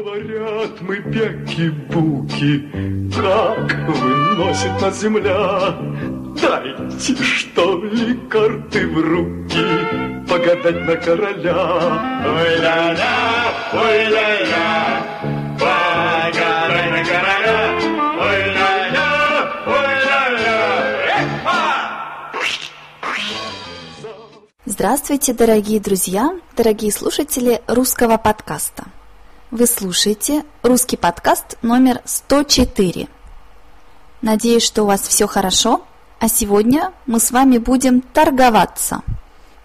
Говорят мы бяки-буки, как выносит нас земля. Дайте, что ли, карты в руки, погадать на короля. Ой-ля-ля, ой-ля-ля, погадай на короля. Ой-ля-ля, ой-ля-ля, Здравствуйте, дорогие друзья, дорогие слушатели русского подкаста. Вы слушаете русский подкаст номер 104. Надеюсь, что у вас все хорошо, а сегодня мы с вами будем торговаться.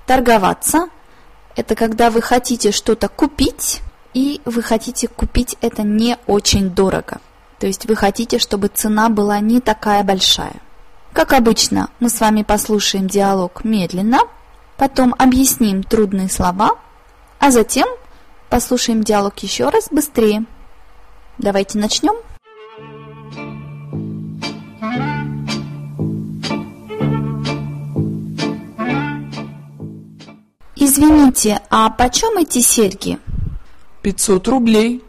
Торговаться – это когда вы хотите что-то купить, и вы хотите купить это не очень дорого. То есть вы хотите, чтобы цена была не такая большая. Как обычно, мы с вами послушаем диалог медленно, потом объясним трудные слова, а затем – Послушаем диалог еще раз быстрее. Давайте начнем. Извините, а почем эти серьги? 500 рублей.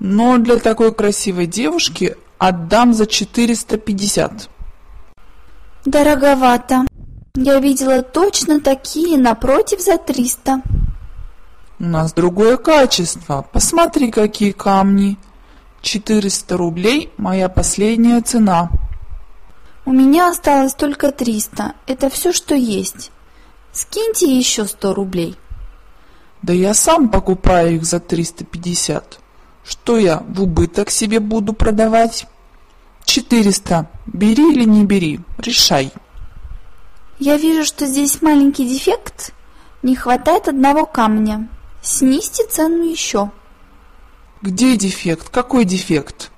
Но для такой красивой девушки отдам за 450. Дороговато. Я видела точно такие напротив за 300. У нас другое качество. Посмотри, какие камни. 400 рублей – моя последняя цена. У меня осталось только 300. Это все, что есть. Скиньте еще 100 рублей. Да я сам покупаю их за 350. Что я в убыток себе буду продавать? 400. Бери или не бери, решай. Я вижу, что здесь маленький дефект. Не хватает одного камня. Снизьте цену еще. Где дефект? Какой дефект?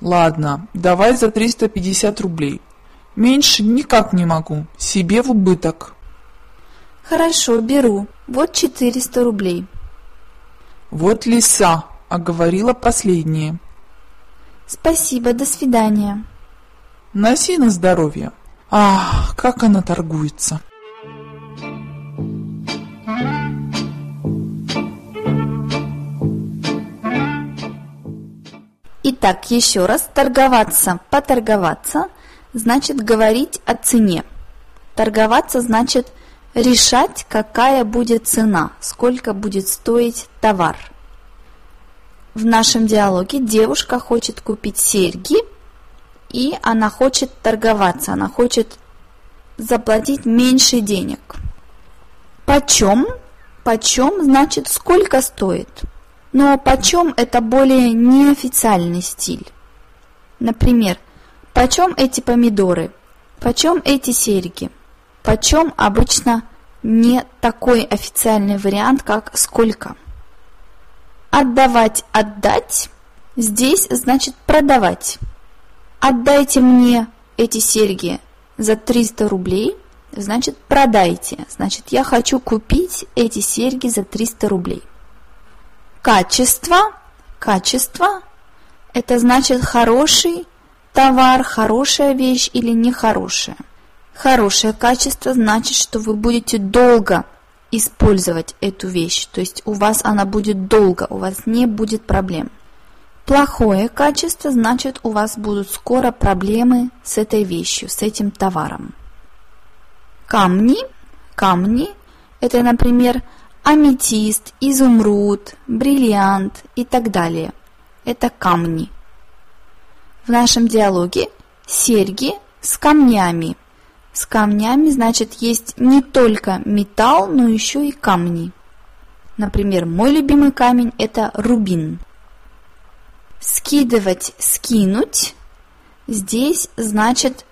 Ладно, давай за 350 рублей. Меньше никак не могу. Себе в убыток. Хорошо, беру. Вот 400 рублей. Вот лиса, а говорила последнее. Спасибо, до свидания. Носи на здоровье. Ах, как она торгуется. Итак, еще раз, торговаться, поторговаться, значит говорить о цене. Торговаться значит решать, какая будет цена, сколько будет стоить товар. В нашем диалоге девушка хочет купить серьги, и она хочет торговаться, она хочет заплатить меньше денег. Почем? Почем значит сколько стоит? Но почем это более неофициальный стиль? Например, почем эти помидоры? Почем эти серьги? Почем обычно не такой официальный вариант, как сколько? Отдавать, отдать. Здесь значит продавать. Отдайте мне эти серьги за 300 рублей, значит продайте. Значит, я хочу купить эти серьги за 300 рублей. Качество. Качество – это значит хороший товар, хорошая вещь или нехорошая. Хорошее качество значит, что вы будете долго использовать эту вещь, то есть у вас она будет долго, у вас не будет проблем. Плохое качество значит, у вас будут скоро проблемы с этой вещью, с этим товаром. Камни, камни – это, например, аметист, изумруд, бриллиант и так далее. Это камни. В нашем диалоге серьги с камнями. С камнями, значит, есть не только металл, но еще и камни. Например, мой любимый камень – это рубин. Скидывать, скинуть. Здесь значит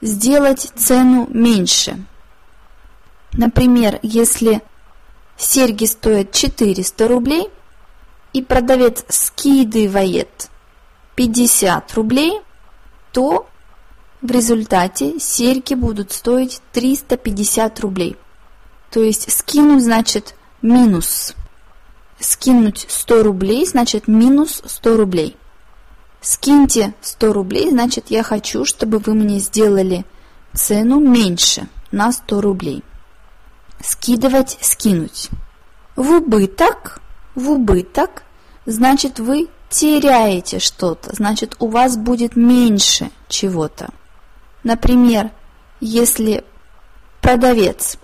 сделать цену меньше. Например, если серьги стоят 400 рублей, и продавец скидывает 50 рублей, то в результате серьги будут стоить 350 рублей. То есть скинуть значит минус. Скинуть 100 рублей значит минус 100 рублей. Скиньте 100 рублей, значит я хочу, чтобы вы мне сделали цену меньше на 100 рублей скидывать, скинуть. В убыток, в убыток значит вы теряете что-то, значит у вас будет меньше чего-то. Например, если продавец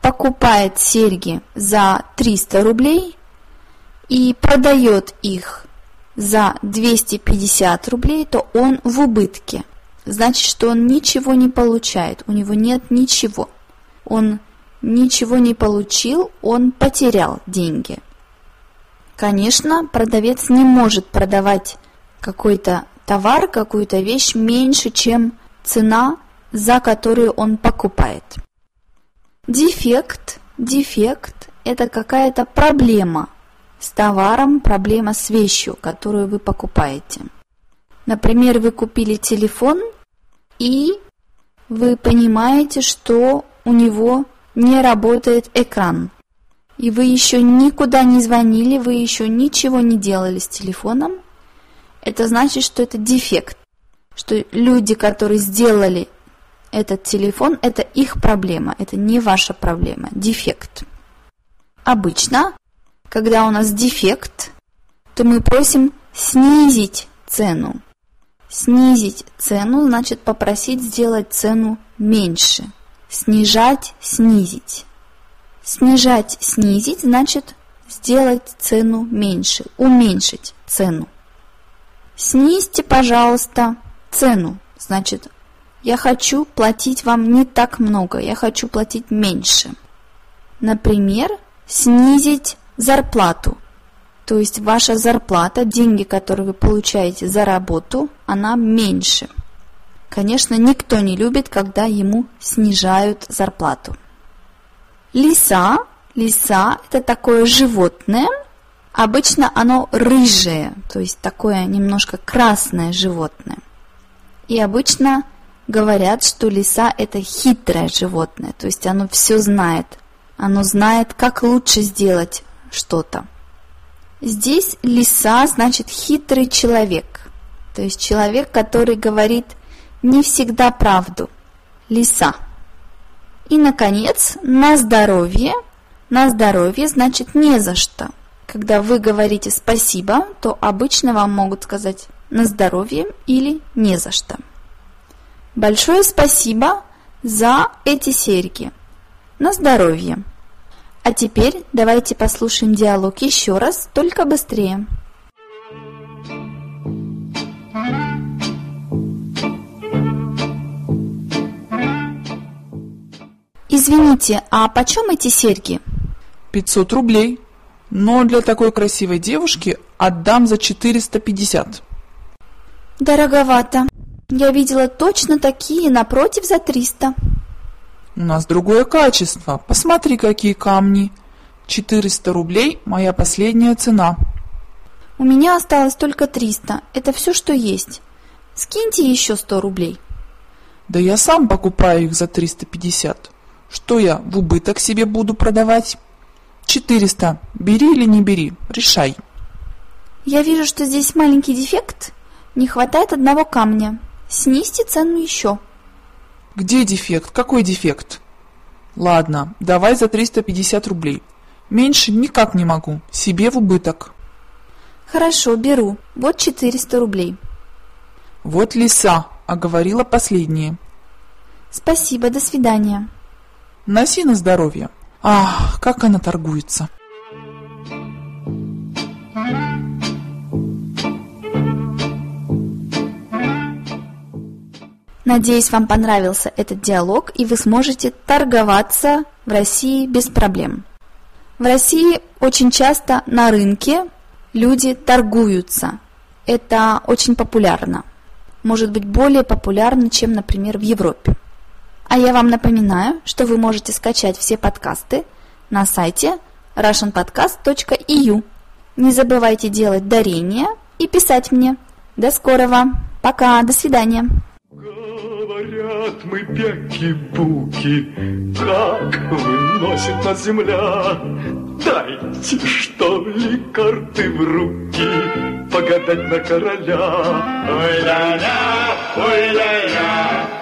покупает серьги за 300 рублей и продает их за 250 рублей, то он в убытке. Значит, что он ничего не получает, у него нет ничего. Он ничего не получил, он потерял деньги. Конечно, продавец не может продавать какой-то товар, какую-то вещь меньше, чем цена, за которую он покупает. Дефект, дефект – это какая-то проблема с товаром, проблема с вещью, которую вы покупаете. Например, вы купили телефон, и вы понимаете, что у него не работает экран. И вы еще никуда не звонили, вы еще ничего не делали с телефоном. Это значит, что это дефект. Что люди, которые сделали этот телефон – это их проблема, это не ваша проблема, дефект. Обычно, когда у нас дефект, то мы просим снизить цену. Снизить цену значит попросить сделать цену меньше. Снижать, снизить. Снижать, снизить значит сделать цену меньше, уменьшить цену. Снизьте, пожалуйста, цену, значит я хочу платить вам не так много, я хочу платить меньше. Например, снизить зарплату. То есть ваша зарплата, деньги, которые вы получаете за работу, она меньше. Конечно, никто не любит, когда ему снижают зарплату. Лиса. Лиса – это такое животное. Обычно оно рыжее, то есть такое немножко красное животное. И обычно Говорят, что лиса это хитрое животное, то есть оно все знает. Оно знает, как лучше сделать что-то. Здесь лиса значит хитрый человек, то есть человек, который говорит не всегда правду. Лиса. И, наконец, на здоровье. На здоровье значит не за что. Когда вы говорите спасибо, то обычно вам могут сказать на здоровье или не за что. Большое спасибо за эти серьги. На здоровье. А теперь давайте послушаем диалог еще раз, только быстрее. Извините, а почем эти серьги? 500 рублей. Но для такой красивой девушки отдам за 450. Дороговато. Я видела точно такие напротив за триста. У нас другое качество. Посмотри, какие камни. Четыреста рублей – моя последняя цена. У меня осталось только триста. Это все, что есть. Скиньте еще сто рублей. Да я сам покупаю их за триста пятьдесят. Что я в убыток себе буду продавать? Четыреста. Бери или не бери, решай. Я вижу, что здесь маленький дефект. Не хватает одного камня. Снизьте цену еще. Где дефект? Какой дефект? Ладно, давай за 350 рублей. Меньше никак не могу. Себе в убыток. Хорошо, беру. Вот 400 рублей. Вот лиса, а говорила последнее. Спасибо, до свидания. Носи на здоровье. Ах, как она торгуется. Надеюсь, вам понравился этот диалог и вы сможете торговаться в России без проблем. В России очень часто на рынке люди торгуются. Это очень популярно. Может быть более популярно, чем, например, в Европе. А я вам напоминаю, что вы можете скачать все подкасты на сайте russianpodcast.eu. Не забывайте делать дарение и писать мне. До скорого. Пока. До свидания. Говорят мы бяки-буки, как выносит нас земля. Дайте, что ли, карты в руки, погадать на короля. Ой-ля-ля, ой-ля-ля,